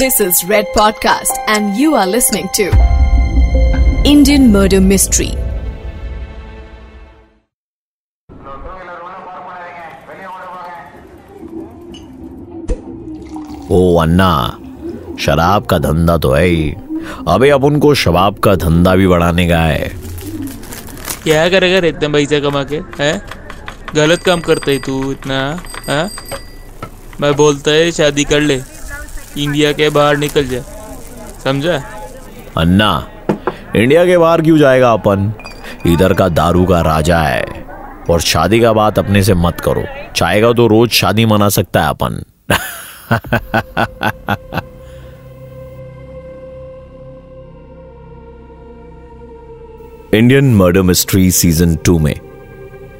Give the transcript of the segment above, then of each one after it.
This is Red Podcast, and you are listening to Indian Murder Mystery. ओ अन्ना शराब का धंधा तो है ही। अबे अब उनको शराब का धंधा भी बढ़ाने का है। क्या करेगा इतना पैसा कमा के है? गलत काम करते है तू इतना है? मैं बोलता है शादी कर ले। इंडिया के बाहर निकल जा समझा? अन्ना इंडिया के बाहर क्यों जाएगा अपन? इधर का दारू का राजा है और शादी का बात अपने से मत करो। चाहेगा तो रोज शादी मना सकता है अपन। Indian murder mystery season two में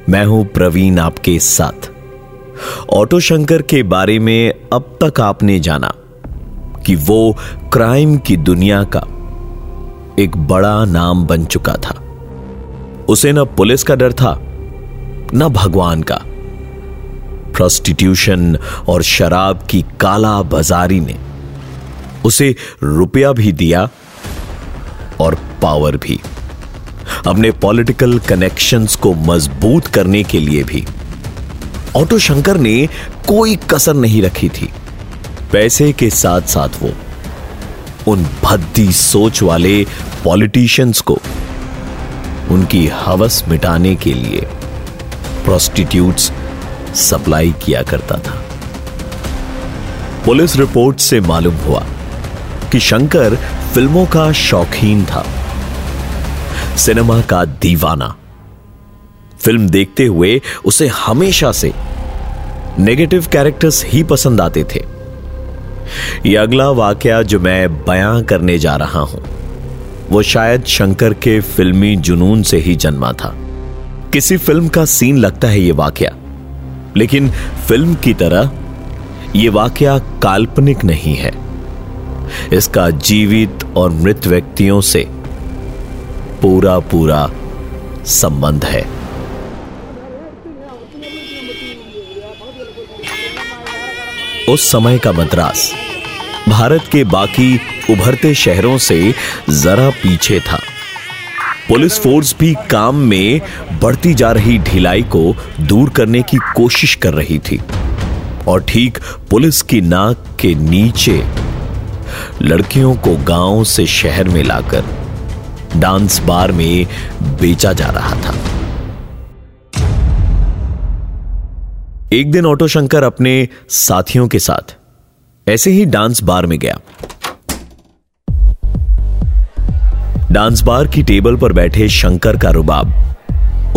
मैं हूँ प्रवीण आपके साथ। ऑटो शंकर के बारे में अब तक आपने जाना। कि वो क्राइम की दुनिया का एक बड़ा नाम बन चुका था। उसे न पुलिस का डर था, न भगवान का। प्रोस्टिट्यूशन और शराब की काला बाजारी ने उसे रुपया भी दिया और पावर भी। अपने पॉलिटिकल कनेक्शंस को मज़बूत करने के लिए भी। ऑटो शंकर ने कोई कसर नहीं रखी थी। पैसे के साथ साथ वो, उन भद्दी सोच वाले पॉलिटिशियंस को, उनकी हवस मिटाने के लिए प्रोस्टिट्यूट्स सप्लाई किया करता था। पुलिस रिपोर्ट से मालूम हुआ कि शंकर फ़िल्मों का शौकीन था। सिनेमा का दीवाना। फ़िल्म देखते हुए उसे हमेशा से नेगेटिव कैरेक्टर्स ही पसंद आते थे। यह अगला वाक्य जो मैं बयां करने जा रहा हूँ, वो शायद शंकर के फिल्मी जुनून से ही जन्मा था। किसी फ़िल्म का सीन लगता है यह वाक्य, लेकिन फ़िल्म की तरह यह वाक्य काल्पनिक नहीं है। इसका जीवित और मृत व्यक्तियों से पूरा पूरा संबंध है। उस समय का मद्रास। भारत के बाकी उभरते शहरों से जरा पीछे था। पुलिस फोर्स भी काम में बढ़ती जा रही ढिलाई को दूर करने की कोशिश कर रही थी। और ठीक पुलिस की नाक के नीचे लड़कियों को गाँव से शहर में लाकर डांस बार में बेचा जा रहा था। एक दिन ऑटो शंकर अपने साथियों के साथ ऐसे ही डांस बार में गया। डांस बार की टेबल पर बैठे शंकर का रुबाब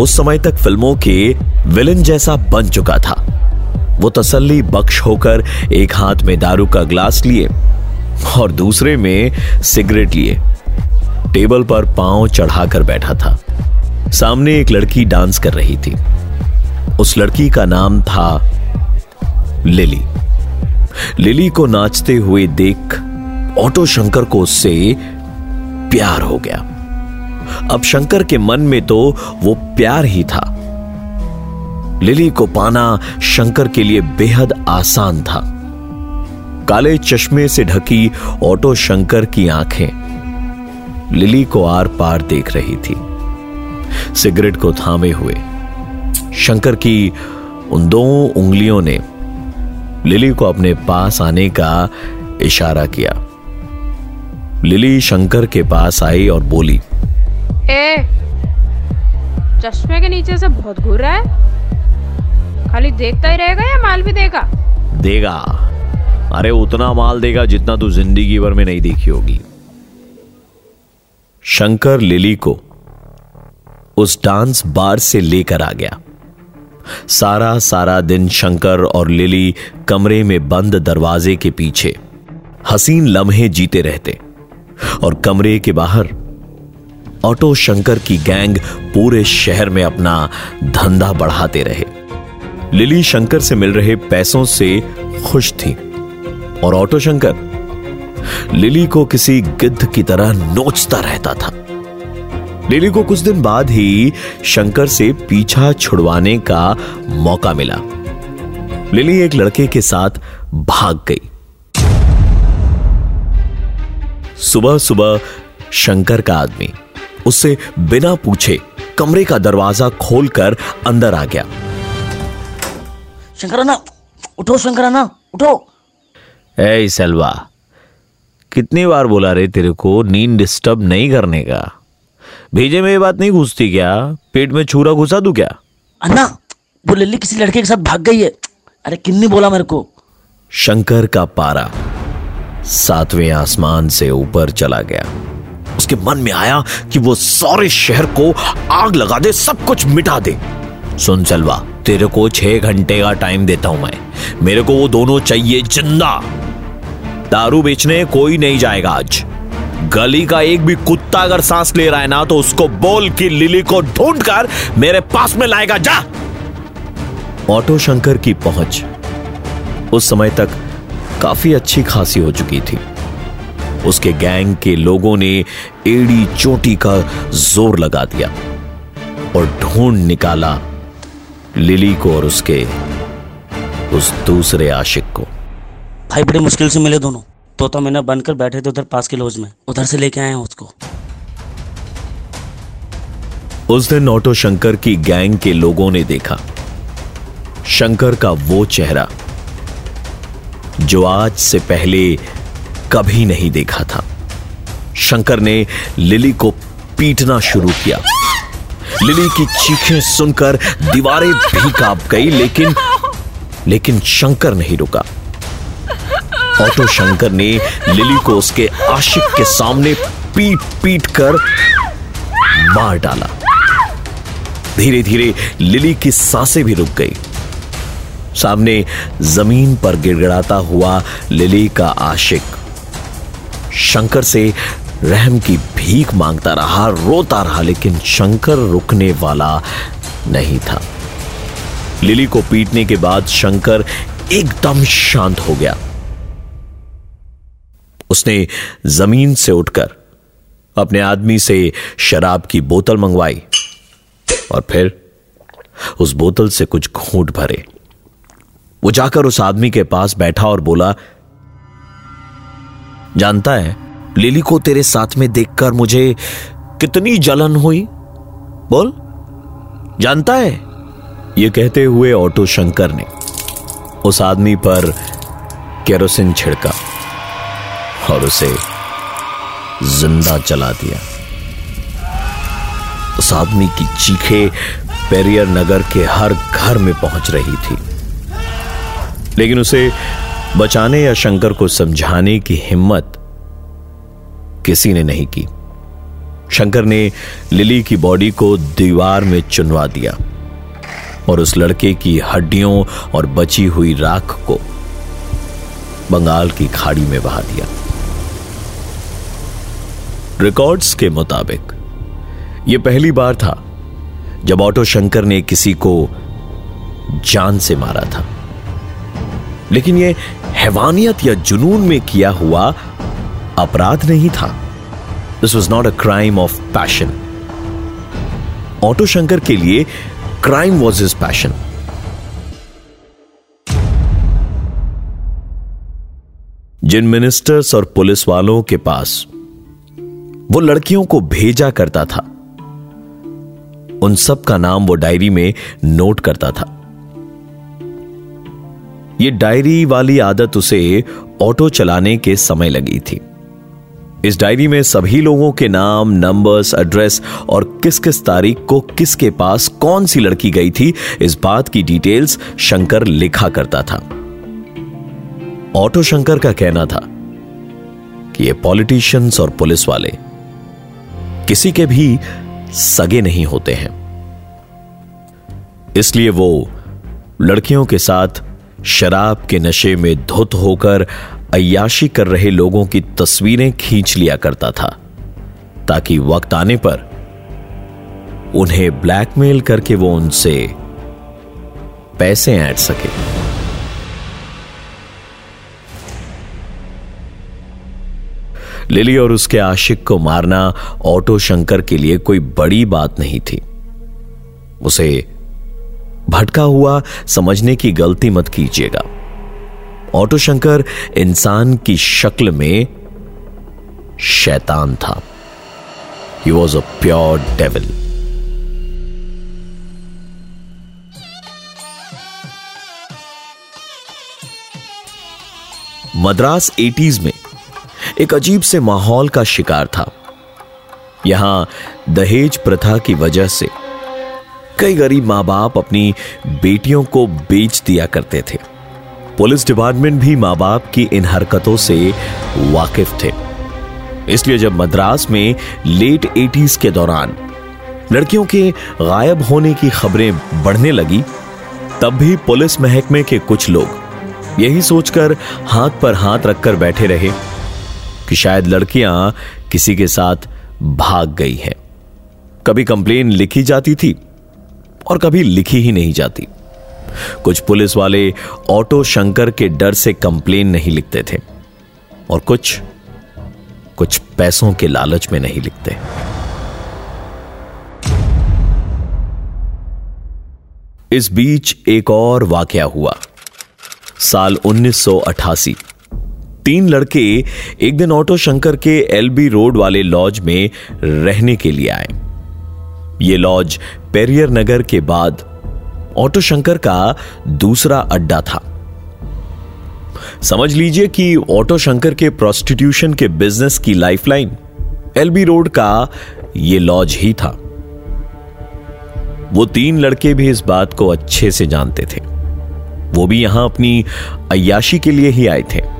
उस समय तक फ़िल्मों के विलन जैसा बन चुका था। वो तसल्ली, बख्श होकर एक हाथ में दारू का ग्लास लिए और दूसरे में सिगरेट लिए। टेबल पर पाँव चढ़ाकर बैठा था। सामने एक लड़की डांस कर रही थी। उस लड़की का नाम था लिली। लिली को नाचते हुए देख ऑटो शंकर को उससे प्यार हो गया। अब शंकर के मन में तो वो प्यार ही था। लिली को पाना शंकर के लिए बेहद आसान था। काले चश्मे से ढकी ऑटो शंकर की आँखें लिली को आर पार देख रही थी। सिगरेट को थामे हुए शंकर की उन दो उंगलियों ने लिली को अपने पास आने का इशारा किया। लिली शंकर के पास आई और बोली ए चश्मे के नीचे से बहुत घूर रहा है। खाली देखता ही रहेगा या माल भी देगा? देगा। अरे उतना माल देगा जितना तू ज़िंदगी भर में नहीं देखी होगी। शंकर लिली को उस डांस बार से लेकर आ गया। सारा सारा दिन शंकर और लिली कमरे में बंद दरवाजे के पीछे, हसीन लम्हे जीते रहते और कमरे के बाहर ऑटो शंकर की गैंग पूरे शहर में अपना धंधा बढ़ाते रहे। लिली शंकर से मिल रहे पैसों से खुश थी और ऑटो शंकर, लिली को किसी गिद्ध की तरह नोचता रहता था। लिली को कुछ दिन बाद ही शंकर से पीछा छुड़वाने का मौका मिला। लिली एक लड़के के साथ भाग गई। सुबह सुबह शंकर का आदमी उससे बिना पूछे कमरे का दरवाज़ा खोलकर अंदर आ गया। शंकराना उठो शंकराना उठो। ए सेल्वा कितनी बार बोला रे तेरे को नींद डिस्टर्ब नहीं करने का? भेजे में ये बात नहीं घुसती क्या? पेट में छुरा घुसा दू क्या? अन्ना वो लिल्ली किसी लड़के के साथ भाग गई है। अरे किन्नी बोला मेरे को? शंकर का पारा सातवें आसमान से ऊपर चला गया। उसके मन में आया कि वो सारे शहर को आग लगा दे सब कुछ मिटा दे। सुन सलवा तेरे को छह घंटे का टाइम देता हूँ मैं। मेरे को वो दोनों चाहिए ज़िंदा। दारू बेचने कोई नहीं जाएगा आज। गली का एक भी कुत्ता अगर सांस ले रहा है ना तो उसको बोल कि लिली को ढूंढ कर मेरे पास में लाएगा, जा। ऑटो शंकर की पहुँच। उस समय तक काफ़ी अच्छी खासी हो चुकी थी। उसके गैंग के लोगों ने एड़ी चोटी का ज़ोर लगा दिया और ढूंढ निकाला लिली को और उसके उस दूसरे आशिक को। भाई, बड़ी मुश्किल से मिले दोनों। तोता मैंने बनकर बैठे थे उधर पास के लॉज में। उधर से लेके आए हैं उसको। उस दिन ऑटो शंकर की गैंग के लोगों ने देखा। शंकर का वो चेहरा, जो आज से पहले कभी नहीं देखा था। शंकर ने लिली को पीटना शुरू किया। लिली की चीखें सुनकर दीवारें भी काँप गई, लेकिन लेकिन शंकर नहीं रुका। ऑटो शंकर ने लिली को उसके आशिक के सामने पीट पीट कर मार डाला। धीरे धीरे लिली की साँसें भी रुक गई। सामने ज़मीन पर गिड़गिड़ाता हुआ लिली का आशिक शंकर से रहम की भीख माँगता रहा, रोता रहा, लेकिन शंकर रुकने वाला नहीं था। लिली को पीटने के बाद शंकर एकदम शांत हो गया। उसने ज़मीन से उठकर अपने आदमी से शराब की बोतल मंगवाई और फिर उस बोतल से कुछ घूंट भरे। वो जाकर उस आदमी के पास बैठा और बोला, जानता है, लिली को तेरे साथ में देखकर मुझे कितनी जलन हुई? बोल, जानता है? ये कहते हुए ऑटो शंकर ने उस आदमी पर केरोसिन छिड़का। और उसे ज़िंदा जला दिया। उस आदमी की चीखे पेरियर नगर के हर घर में पहुँच रही थी। लेकिन उसे बचाने या शंकर को समझाने की हिम्मत किसी ने नहीं की। शंकर ने लिली की बॉडी को दीवार में चुनवा दिया और उस लड़के की हड्डियों और बची हुई राख को बंगाल की खाड़ी में बहा दिया। रिकॉर्ड्स के मुताबिक। यह पहली बार था जब ऑटो शंकर ने किसी को जान से मारा था। लेकिन यह हैवानियत या जुनून में किया हुआ अपराध नहीं था। This was not a crime of passion auto Shankar के लिए क्राइम वॉज़ हिज पैशन जिन मिनिस्टर्स और पुलिस वालों के पास वो लड़कियों को भेजा करता था। उन सब का नाम वो डायरी में नोट करता था। ये डायरी वाली आदत उसे ऑटो चलाने के समय लगी थी। इस डायरी में सभी लोगों के नाम नंबर्स एड्रेस और किस किस तारीख को किसके पास कौन सी लड़की गई थी, इस बात की डिटेल्स शंकर लिखा करता था। ऑटो शंकर का कहना था कि ये पॉलिटिशियंस और पुलिस वाले किसी के भी सगे नहीं होते हैं। इसलिए वो लड़कियों के साथ शराब के नशे में धुत होकर अयाशी कर रहे लोगों की तस्वीरें खींच लिया करता था, ताकि वक्त आने पर उन्हें ब्लैकमेल करके वो उनसे पैसे ऐंठ सके। लिली और उसके आशिक को मारना ऑटो शंकर के लिए कोई बड़ी बात नहीं थी। उसे भटका हुआ समझने की गलती मत कीजिएगा। ऑटो शंकर इंसान की शक्ल में शैतान था। He was a pure devil Madras eighties में एक अजीब से माहौल का शिकार था। यहाँ दहेज प्रथा की वजह से कई गरीब माँ बाप अपनी बेटियों को बेच दिया करते थे। पुलिस डिपार्टमेंट भी माँ बाप की इन हरकतों से वाकिफ थे। इसलिए जब मद्रास में लेट एटीज के दौरान लड़कियों के गायब होने की खबरें बढ़ने लगी, तब भी पुलिस महकमे के कुछ लोग यही सोचकर हाथ पर हाथ रखकर बैठे रहे। कि शायद लड़कियाँ किसी के साथ भाग गई हैं। कभी कंप्लेन लिखी जाती थी और कभी लिखी ही नहीं जाती। कुछ पुलिस वाले ऑटो शंकर के डर से कंप्लेन नहीं लिखते थे और कुछ कुछ पैसों के लालच में नहीं लिखते। इस बीच एक और वाकया हुआ। साल 1988 तीन लड़के एक दिन ऑटो शंकर के एलबी रोड वाले लॉज में रहने के लिए आए। ये लॉज पेरियर नगर के बाद ऑटो शंकर का दूसरा अड्डा था। समझ लीजिए कि ऑटो शंकर के प्रोस्टिट्यूशन के बिज़नेस की लाइफलाइन एलबी रोड का यह लॉज ही था। वो तीन लड़के भी इस बात को अच्छे से जानते थे। वो भी यहाँ अपनी अयाशी के लिए ही आए थे।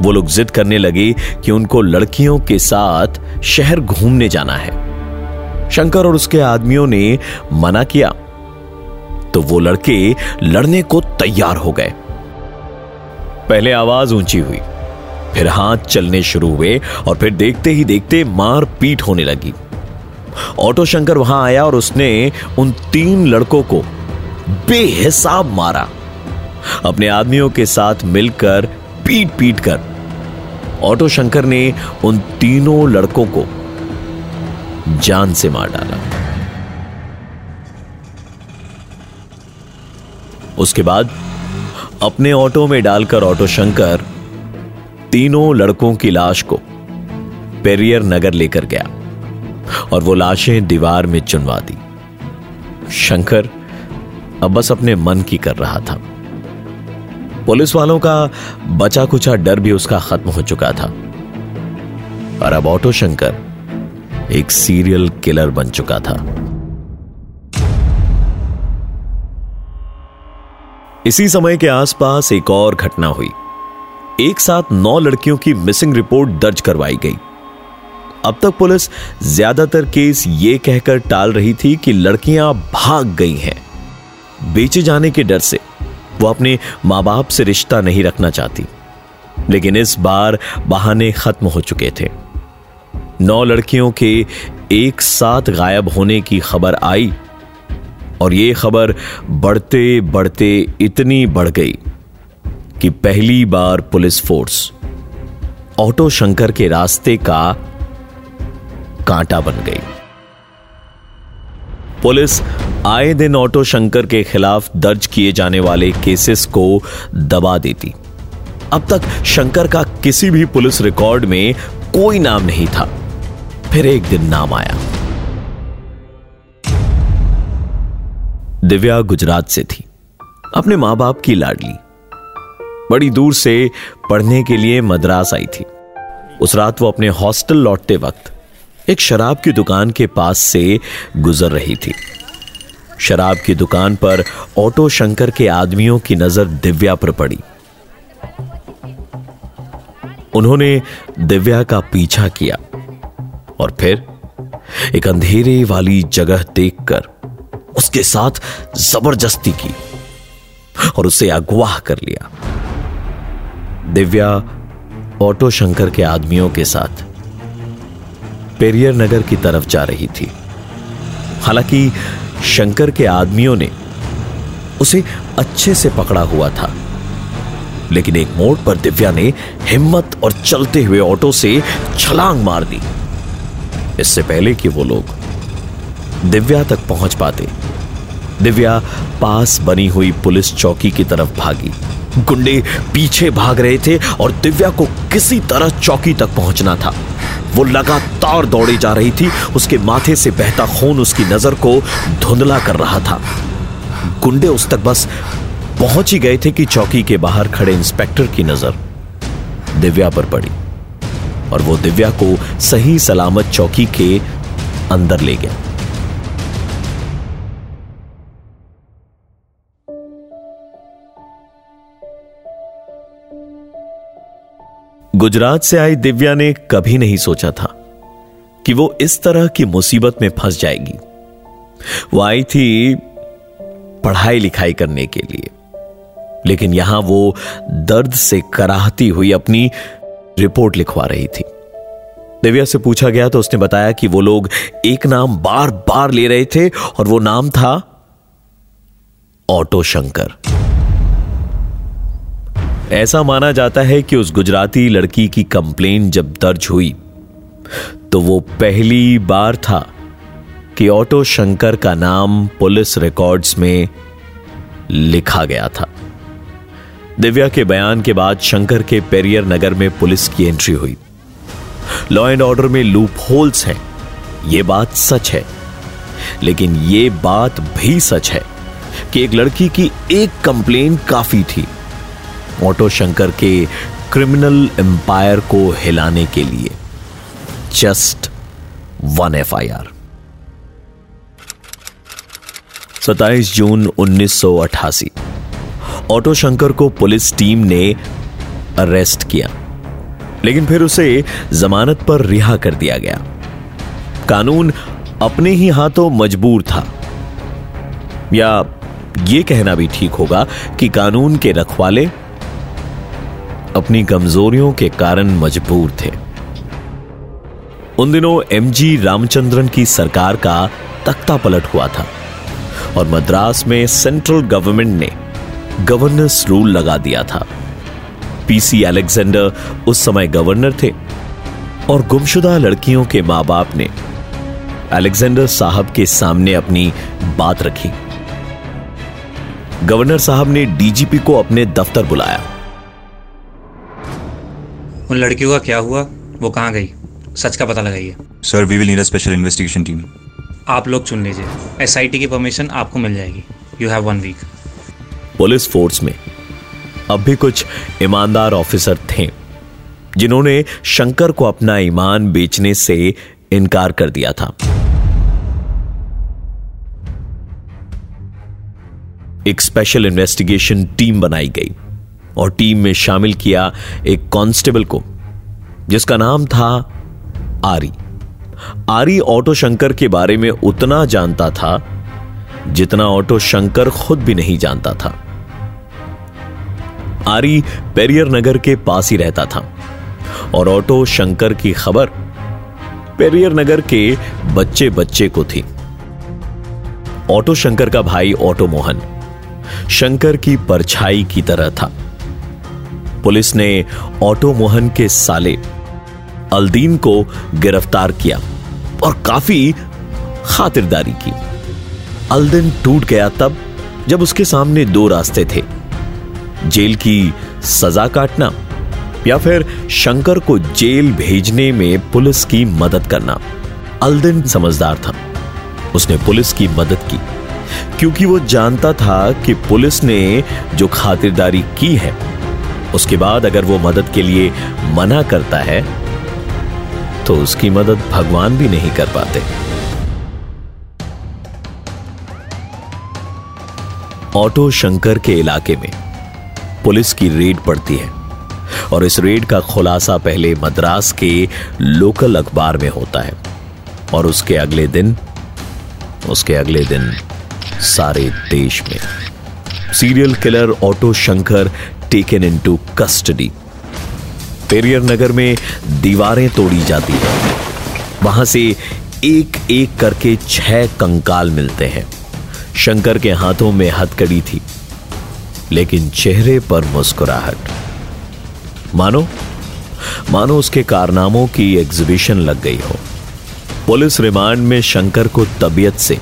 वो लोग जिद करने लगे कि उनको लड़कियों के साथ शहर घूमने जाना है। शंकर और उसके आदमियों ने मना किया। तो वो लड़के लड़ने को तैयार हो गए। पहले आवाज़ ऊँची हुई, फिर हाथ चलने शुरू हुए और फिर देखते ही देखते मार पीट होने लगी। ऑटो शंकर वहाँ आया और उसने उन तीन लड़कों को बेहिसाब मारा। अपने आदमियों के साथ मिलकर पीट पीट कर ऑटो शंकर ने उन तीनों लड़कों को जान से मार डाला। उसके बाद अपने ऑटो में डालकर ऑटो शंकर तीनों लड़कों की लाश को पेरियर नगर लेकर गया और वो लाशें दीवार में चुनवा दी। शंकर अब बस अपने मन की कर रहा था। पुलिस वालों का बचा कुचा डर भी उसका खत्म हो चुका था। और अब ऑटो शंकर एक सीरियल किलर बन चुका था। इसी समय के आसपास एक और घटना हुई। एक साथ नौ लड़कियों की मिसिंग रिपोर्ट दर्ज करवाई गई। अब तक पुलिस ज़्यादातर केस ये कहकर टाल रही थी कि लड़कियाँ भाग गई हैं। बेचे जाने के डर से वो अपने माँ बाप से रिश्ता नहीं रखना चाहती। लेकिन इस बार बहाने खत्म हो चुके थे। नौ लड़कियों के एक साथ गायब होने की खबर आई और यह खबर बढ़ते बढ़ते इतनी बढ़ गई कि पहली बार पुलिस फोर्स ऑटो शंकर के रास्ते का कांटा बन गई। पुलिस आए दिन ऑटो शंकर के खिलाफ दर्ज किए जाने वाले केसेस को दबा देती। अब तक शंकर का किसी भी पुलिस रिकॉर्ड में कोई नाम नहीं था। फिर एक दिन नाम आया। दिव्या गुजरात से थी। अपने माँ बाप की लाडली। बड़ी दूर से पढ़ने के लिए मद्रास आई थी। उस रात वो अपने हॉस्टल लौटते वक्त एक शराब की दुकान के पास से गुजर रही थी। शराब की दुकान पर ऑटो शंकर के आदमियों की नज़र दिव्या पर पड़ी। उन्होंने दिव्या का पीछा किया और फिर एक अंधेरे वाली जगह देखकर उसके साथ ज़बरदस्ती की और उसे अगवाह कर लिया। दिव्या ऑटो शंकर के आदमियों के साथ पेरियर नगर की तरफ़ जा रही थी। हालाँकि शंकर के आदमियों ने उसे अच्छे से पकड़ा हुआ था। लेकिन एक मोड़ पर दिव्या ने हिम्मत और चलते हुए ऑटो से छलांग मार दी। इससे पहले कि वो लोग दिव्या तक पहुँच पाते, दिव्या पास बनी हुई पुलिस चौकी की तरफ़ भागी। गुंडे पीछे भाग रहे थे और दिव्या को किसी तरह चौकी तक पहुँचना था। वो लगातार दौड़ी जा रही थी। उसके माथे से बहता खून उसकी नज़र को धुंधला कर रहा था। गुंडे उस तक बस पहुँच ही गए थे कि चौकी के बाहर खड़े इंस्पेक्टर की नज़र दिव्या पर पड़ी और वो दिव्या को सही सलामत चौकी के अंदर ले गया। गुजरात से आई दिव्या ने कभी नहीं सोचा था कि वो इस तरह की मुसीबत में फंस जाएगी। वो आई थी पढ़ाई लिखाई करने के लिए। लेकिन यहाँ वो दर्द से कराहती हुई अपनी रिपोर्ट लिखवा रही थी। दिव्या से पूछा गया तो उसने बताया कि वो लोग एक नाम बार बार ले रहे थे और वो नाम था ऑटो शंकर। ऐसा माना जाता है कि उस गुजराती लड़की की कंप्लेन जब दर्ज हुई तो वो पहली बार था कि ऑटो शंकर का नाम पुलिस रिकॉर्ड्स में लिखा गया था। दिव्या के बयान के बाद शंकर के पेरियर नगर में पुलिस की एंट्री हुई। लॉ एंड ऑर्डर में लूप होल्स हैं यह बात सच है। लेकिन यह बात भी सच है कि एक लड़की की एक कंप्लेन काफ़ी थी। ऑटो शंकर के क्रिमिनल एम्पायर को हिलाने के लिए। Just one F I R सत्ताईस जून 1988 ऑटो शंकर को पुलिस टीम ने अरेस्ट किया, लेकिन फिर उसे जमानत पर रिहा कर दिया गया। कानून अपने ही हाथों मजबूर था। या यह कहना भी ठीक होगा कि कानून के रखवाले अपनी कमजोरियों के कारण मजबूर थे। उन दिनों एमजी रामचंद्रन की सरकार का तख्ता पलट हुआ था और मद्रास में सेंट्रल गवर्नमेंट ने गवर्नेंस रूल लगा दिया था। पीसी अलेक्जेंडर उस समय गवर्नर थे और गुमशुदा लड़कियों के माँ बाप ने अलेक्जेंडर साहब के सामने अपनी बात रखी। गवर्नर साहब ने डीजीपी को अपने दफ्तर बुलाया। उन लड़कियों का क्या हुआ? वो कहाँ गई? सच का पता लगाइए। Sir we will need a special investigation team आप लोग चुन लीजिए। एसआईटी की परमिशन आपको मिल जाएगी। You have one week police force में अब भी कुछ ईमानदार ऑफिसर थे जिन्होंने शंकर को अपना ईमान बेचने से इनकार कर दिया था। एक स्पेशल इन्वेस्टिगेशन टीम बनाई गई। और टीम में शामिल किया एक कांस्टेबल को, जिसका नाम था आरी। आरी ऑटो शंकर के बारे में उतना जानता था, जितना ऑटो शंकर खुद भी नहीं जानता था। आरी पेरियर नगर के पास ही रहता था, और ऑटो शंकर की खबर पेरियर नगर के बच्चे बच्चे को थी। ऑटो शंकर का भाई ऑटो मोहन, शंकर की परछाई की तरह था। पुलिस ने ऑटो मोहन के साले अल्दीन को गिरफ़्तार किया और काफ़ी खातिरदारी की। अल्दिन टूट गया तब जब उसके सामने दो रास्ते थे, जेल की सजा काटना या फिर शंकर को जेल भेजने में पुलिस की मदद करना। अल्दिन समझदार था। उसने पुलिस की मदद की, क्योंकि वो जानता था कि पुलिस ने जो खातिरदारी की है उसके बाद अगर वो मदद के लिए मना करता है तो उसकी मदद भगवान भी नहीं कर पाते। ऑटो शंकर के इलाके में पुलिस की रेड पड़ती है और इस रेड का खुलासा पहले मद्रास के लोकल अखबार में होता है और उसके अगले दिन, उसके अगले दिन सारे देश में। Serial killer auto Shankar taken into custody Periyar Nagar में दीवारें तोड़ी जाती हैं। वहाँ से एक एक करके छह कंकाल मिलते हैं। शंकर के हाथों में हथकड़ी थी, लेकिन चेहरे पर मुस्कुराहट। मानो? मानो उसके कारनामों की एग्जीबिशन लग गई हो। पुलिस रिमांड में शंकर को तबीयत से,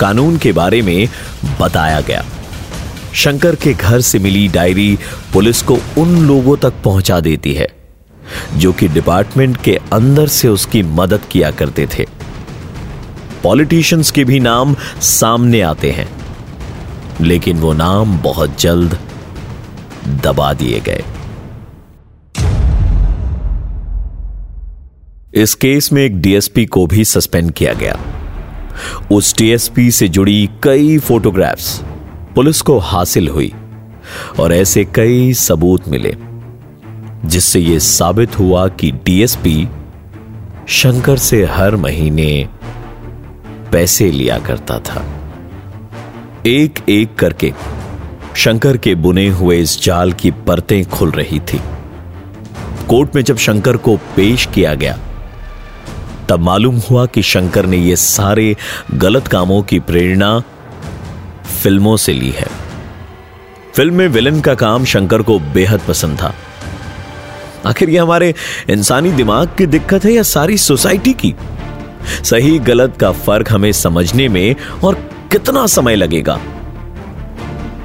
कानून के बारे में बताया गया। शंकर के घर से मिली डायरी पुलिस को उन लोगों तक पहुँचा देती है, जो कि डिपार्टमेंट के अंदर से उसकी मदद किया करते थे। पॉलिटिशियंस के भी नाम सामने आते हैं, लेकिन वो नाम बहुत जल्द दबा दिए गए। इस केस में एक डीएसपी को भी सस्पेंड किया गया। उस डीएसपी से जुड़ी कई फोटोग्राफ्स पुलिस को हासिल हुई और ऐसे कई सबूत मिले, जिससे यह साबित हुआ कि डीएसपी शंकर से हर महीने पैसे लिया करता था। एक एक करके शंकर के बुने हुए इस जाल की परतें खुल रही थी। कोर्ट में जब शंकर को पेश किया गया, तब मालूम हुआ कि शंकर ने यह सारे गलत कामों की प्रेरणा फ़िल्मों से ली है। फ़िल्म में विलन का काम शंकर को बेहद पसंद था। आखिर यह हमारे इंसानी दिमाग की दिक्कत है या सारी सोसाइटी की? सही गलत का फ़र्क हमें समझने में और कितना समय लगेगा?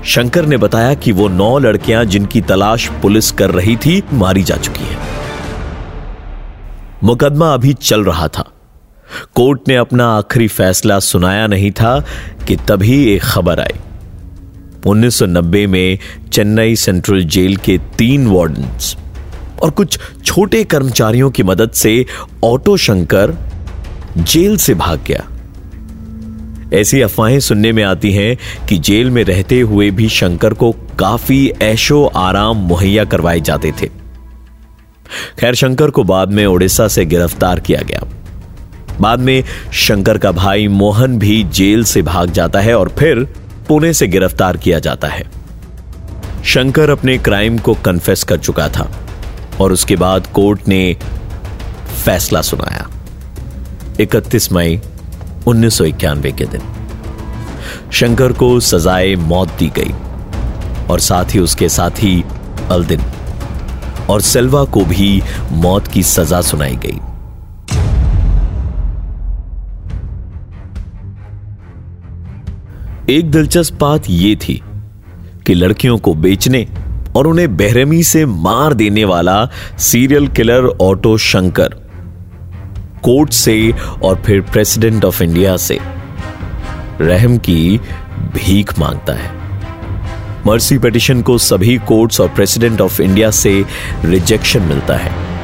शंकर ने बताया कि वो नौ लड़कियाँ जिनकी तलाश पुलिस कर रही थी, मारी जा चुकी है। मुकदमा अभी चल रहा था। कोर्ट ने अपना आखिरी फैसला सुनाया नहीं था कि तभी एक खबर आई। 1990 में चेन्नई सेंट्रल जेल के तीन वार्डन्स और कुछ छोटे कर्मचारियों की मदद से ऑटो शंकर जेल से भाग गया। ऐसी अफवाहें सुनने में आती हैं कि जेल में रहते हुए भी शंकर को काफ़ी ऐशो आराम मुहैया करवाए जाते थे। खैर, शंकर को बाद में ओडिशा से गिरफ़्तार किया गया। बाद में शंकर का भाई मोहन भी जेल से भाग जाता है और फिर पुणे से गिरफ़्तार किया जाता है। शंकर अपने क्राइम को कन्फेस कर चुका था और उसके बाद कोर्ट ने फैसला सुनाया। 31 मई, उन्नीस सौ इक्यानवे के दिन। शंकर को सजाए मौत दी गई और साथ ही उसके साथी अलदिन और सेल्वा को भी मौत की सजा सुनाई गई। एक दिलचस्प बात यह थी कि लड़कियों को बेचने और उन्हें बेरहमी से मार देने वाला serial killer auto Shankar, court से और फिर प्रेसिडेंट ऑफ़ इंडिया से रहम की भीख माँगता है। मर्सी पिटिशन को सभी कोर्ट्स और प्रेसिडेंट ऑफ़ इंडिया से रिजेक्शन मिलता है।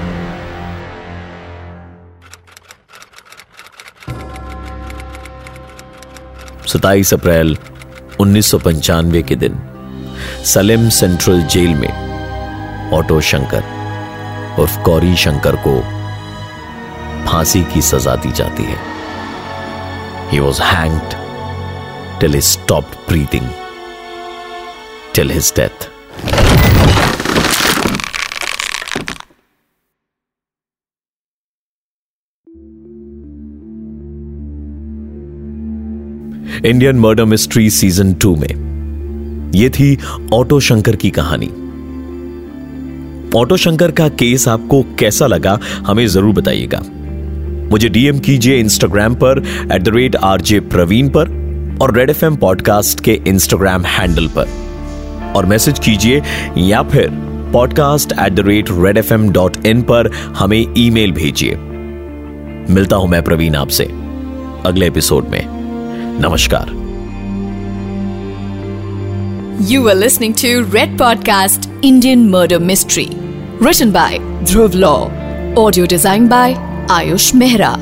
सताइस अप्रैल उन्नीस सौ पंचानवे के दिन, सलेम सेंट्रल जेल में ऑटो शंकर उर्फ़ गौरी शंकर को फांसी की सजा दी जाती है he was hanged till he breathing till his death. Indian murder mystery season two में। यह थी ऑटो शंकर की कहानी। ऑटो शंकर का केस आपको कैसा लगा, हमें ज़रूर बताइएगा। मुझे डीएम कीजिए इंस्टाग्राम पर at the rate RJ Praveen पर, और रेड एफएम पॉडकास्ट के इंस्टाग्राम हैंडल पर। और मैसेज कीजिए, या फिर podcast at the rate red F M dot in पर हमें ईमेल भेजिए। मिलता हूँ मैं प्रवीण आपसे, अगले एपिसोड में। नमस्कार You are listening to Red Podcast Indian Murder Mystery. Written by Dhruv Law. Audio designed by Ayush Mehra.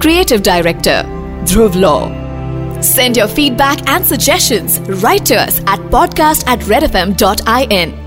Creative Director Dhruv Law. Send your feedback and suggestions right to us at podcast at redfm.in.